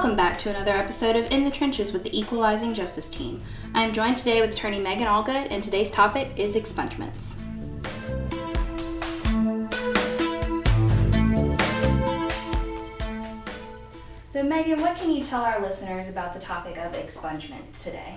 Welcome back to another episode of In the Trenches with the Equalizing Justice Team. I am joined today with attorney Megan Allgood, and today's topic is expungements. So, Megan, what can you tell our listeners about the topic of expungement today?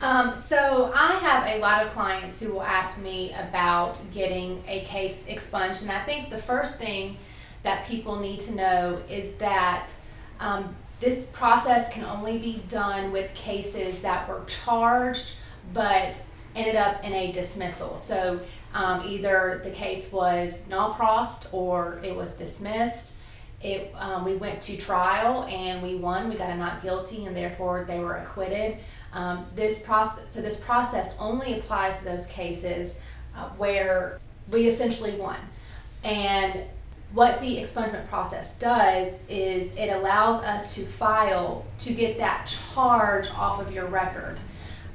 Um, so I have a lot of clients who will ask me about getting a case expunged, and I think the first thing that people need to know is that um, this process can only be done with cases that were charged but ended up in a dismissal. So um, either the case was nol prossed or it was dismissed. It, um, we went to trial and we won. We got a not guilty, and therefore they were acquitted. Um, this process, so this process only applies to those cases uh, where we essentially won. And what the expungement process does is it allows us to file to get that charge off of your record.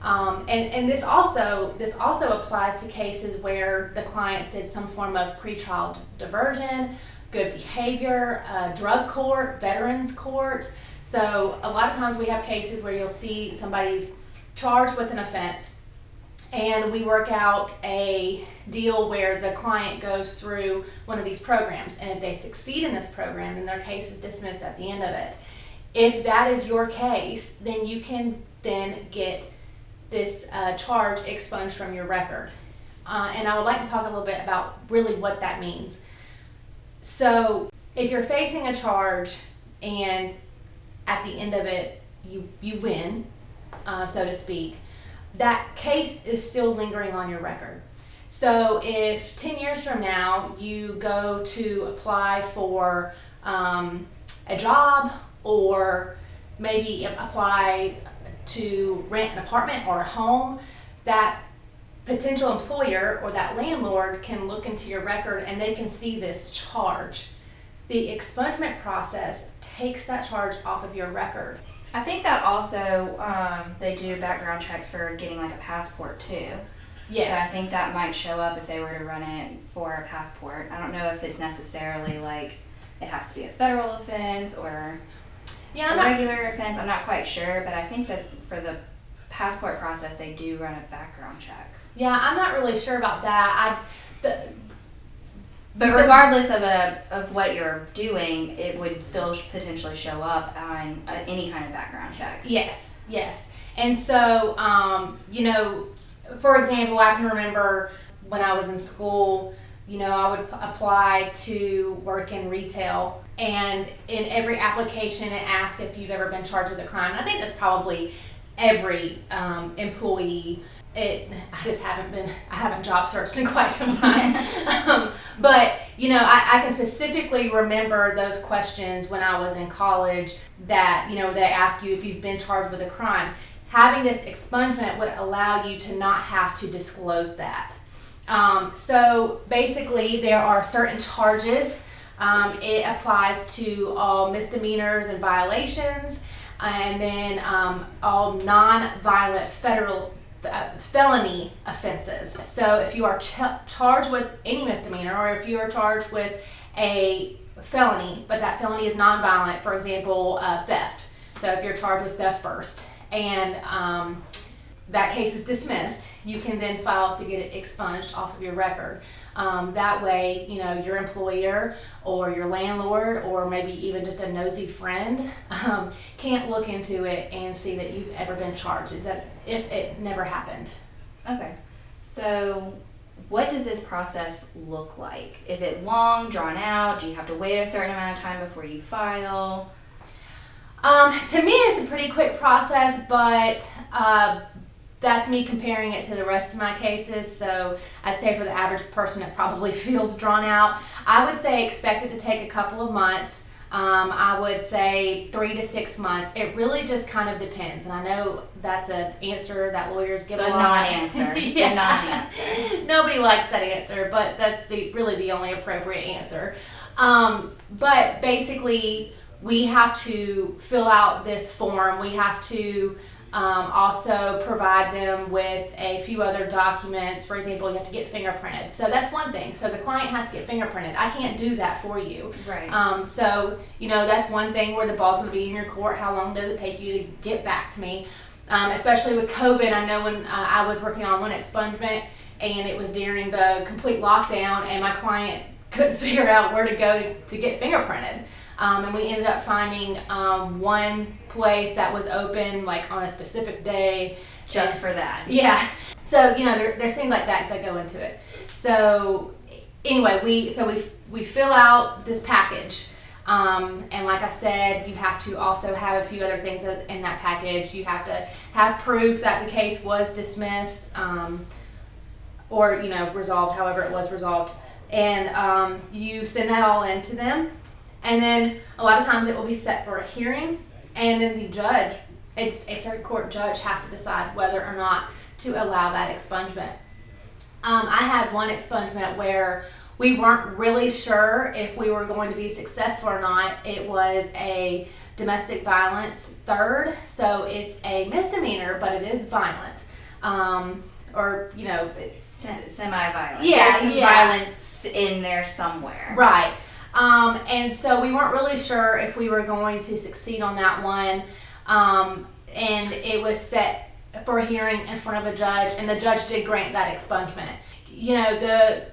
Um, and, and this also this also applies to cases where the clients did some form of pretrial diversion, good behavior, uh, drug court, veterans court. So a lot of times we have cases where you'll see somebody's charged with an offense and we work out a deal where the client goes through one of these programs. And if they succeed in this program then their case is dismissed at the end of it. If that is your case then you can then get this uh, charge expunged from your record. Uh, and i would like to talk a little bit about really what that means. So if you're facing a charge and at the end of it you you win uh, so to speak that case is still lingering on your record. So if 10 years from now you go to apply for um, a job or maybe apply to rent an apartment or a home, that potential employer or that landlord can look into your record and they can see this charge. The expungement process takes that charge off of your record. I think that also um, they do background checks for getting like a passport too. Yes. So I think that might show up if they were to run it for a passport. I don't know if it's necessarily like it has to be a federal offense or yeah, a regular offense. I'm not quite sure, but I think that for the passport process, they do run a background check. Yeah, I'm not really sure about that. I but regardless of a of what you're doing, it would still potentially show up on any kind of background check. Yes, yes. And so, um, you know, for example, I can remember when I was in school, you know, I would p- apply to work in retail, and in every application, it asks if you've ever been charged with a crime. And I think that's probably every um, employee it I just haven't been I haven't job searched in quite some time. um, but you know, I, I can specifically remember those questions when I was in college that, you know, they ask you if you've been charged with a crime. Having this expungement would allow you to not have to disclose that. Um, so basically, there are certain charges. Um, it applies to all misdemeanors and violations, and then um, all non-violent federal uh, felony offenses. So if you are ch- charged with any misdemeanor or if you are charged with a felony, but that felony is nonviolent, for example, uh, theft. So if you're charged with theft first and um, that case is dismissed, you can then file to get it expunged off of your record. Um, that way, you know, your employer or your landlord or maybe even just a nosy friend um, can't look into it and see that you've ever been charged. It's as if it never happened. Okay. So, what does this process look like? Is it long, drawn out? Do you have to wait a certain amount of time before you file? Um, to me, it's a pretty quick process, but uh, that's me comparing it to the rest of my cases. So I'd say for the average person, it probably feels drawn out. I would say expect it to take a couple of months. Um, I would say three to six months. It really just kind of depends. And I know that's an answer that lawyers give the a non-answer. yeah. The non-answer. Nobody likes that answer, but that's the, really the only appropriate answer. Um, but basically, we have to fill out this form. We have to Um, also, provide them with a few other documents. For example, you have to get fingerprinted. So that's one thing. So the client has to get fingerprinted. I can't do that for you. Right. Um, so you know that's one thing where the ball's going to be in your court. How long does it take you to get back to me? Um, especially with COVID, I know when uh, I was working on one expungement and it was during the complete lockdown, and my client couldn't figure out where to go to, to get fingerprinted. Um, and we ended up finding um, one place that was open like on a specific day just for that. Yeah. So you know there, there's things like that that go into it. So anyway, we so we we fill out this package. Um, and like I said, you have to also have a few other things in that package. You have to have proof that the case was dismissed um, or you know resolved, however it was resolved, and um, you send that all in to them. And then a lot of times it will be set for a hearing, and then the judge, a, a circuit court judge, has to decide whether or not to allow that expungement. Um, I had one expungement where we weren't really sure if we were going to be successful or not. It was a domestic violence third, so it's a misdemeanor, but it is violent. Um, or, you know, semi-violent. Yeah, There's some yeah. violence in there somewhere. Right. Um, and so we weren't really sure if we were going to succeed on that one. Um, and it was set for a hearing in front of a judge, and the judge did grant that expungement. You know, the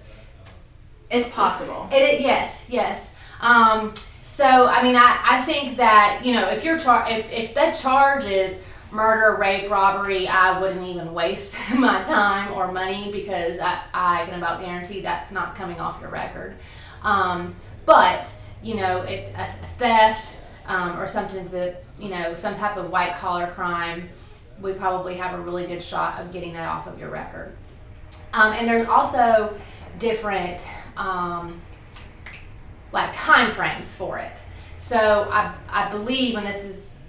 it's possible. It, yes, yes. Um, so I mean, I, I think that you know if you're char- if if that charge is murder, rape, robbery, I wouldn't even waste my time or money because I, I can about guarantee that's not coming off your record. Um, but you know, if a, theft um, or something that you know some type of white collar crime, we probably have a really good shot of getting that off of your record. Um, and there's also different um, like time frames for it. So I, I believe, and this is,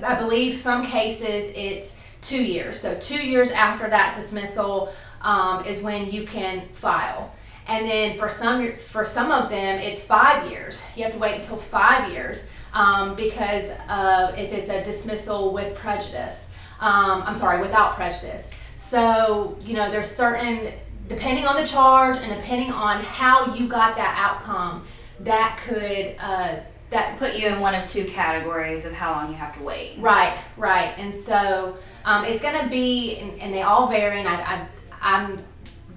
I believe some cases it's two years. So two years after that dismissal um, is when you can file. And then for some for some of them, it's five years. You have to wait until five years um, because uh, if it's a dismissal with prejudice, um, I'm sorry, without prejudice. So you know, there's certain depending on the charge and depending on how you got that outcome, that could uh, that put you in one of two categories of how long you have to wait. Right, right, and so um, it's going to be, and, and, they all vary, and I, I I'm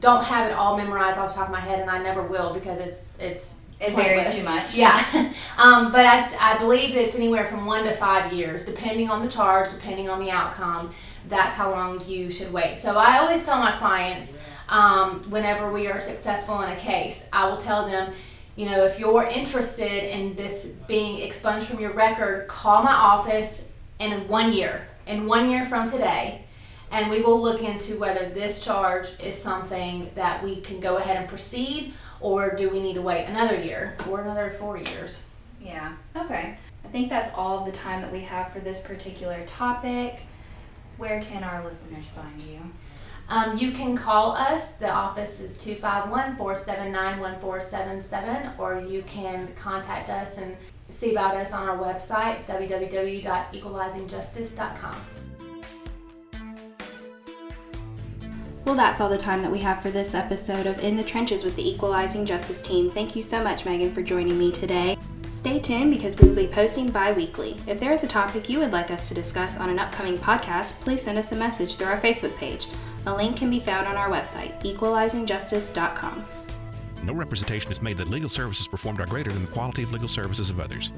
don't have it all memorized off the top of my head, and I never will because it's it's it varies too much. Yeah, um, but I, I believe it's anywhere from one to five years, depending on the charge, depending on the outcome. That's how long you should wait. So I always tell my clients um, whenever we are successful in a case. I will tell them, you know, if you're interested in this being expunged from your record, call my office in one year, in one year from today, and we will look into whether this charge is something that we can go ahead and proceed, or do we need to wait another year or another four years. Yeah, okay. I think that's all the time that we have for this particular topic. Where can our listeners find you? Um, you can call us. The office is 251 479 1477, or you can contact us and see about us on our website, www.equalizingjustice.com. Well, that's all the time that we have for this episode of In the Trenches with the Equalizing Justice team. Thank you so much, Megan, for joining me today. Stay tuned because we will be posting bi weekly. If there is a topic you would like us to discuss on an upcoming podcast, please send us a message through our Facebook page. A link can be found on our website, equalizingjustice.com. No representation is made that legal services performed are greater than the quality of legal services of others.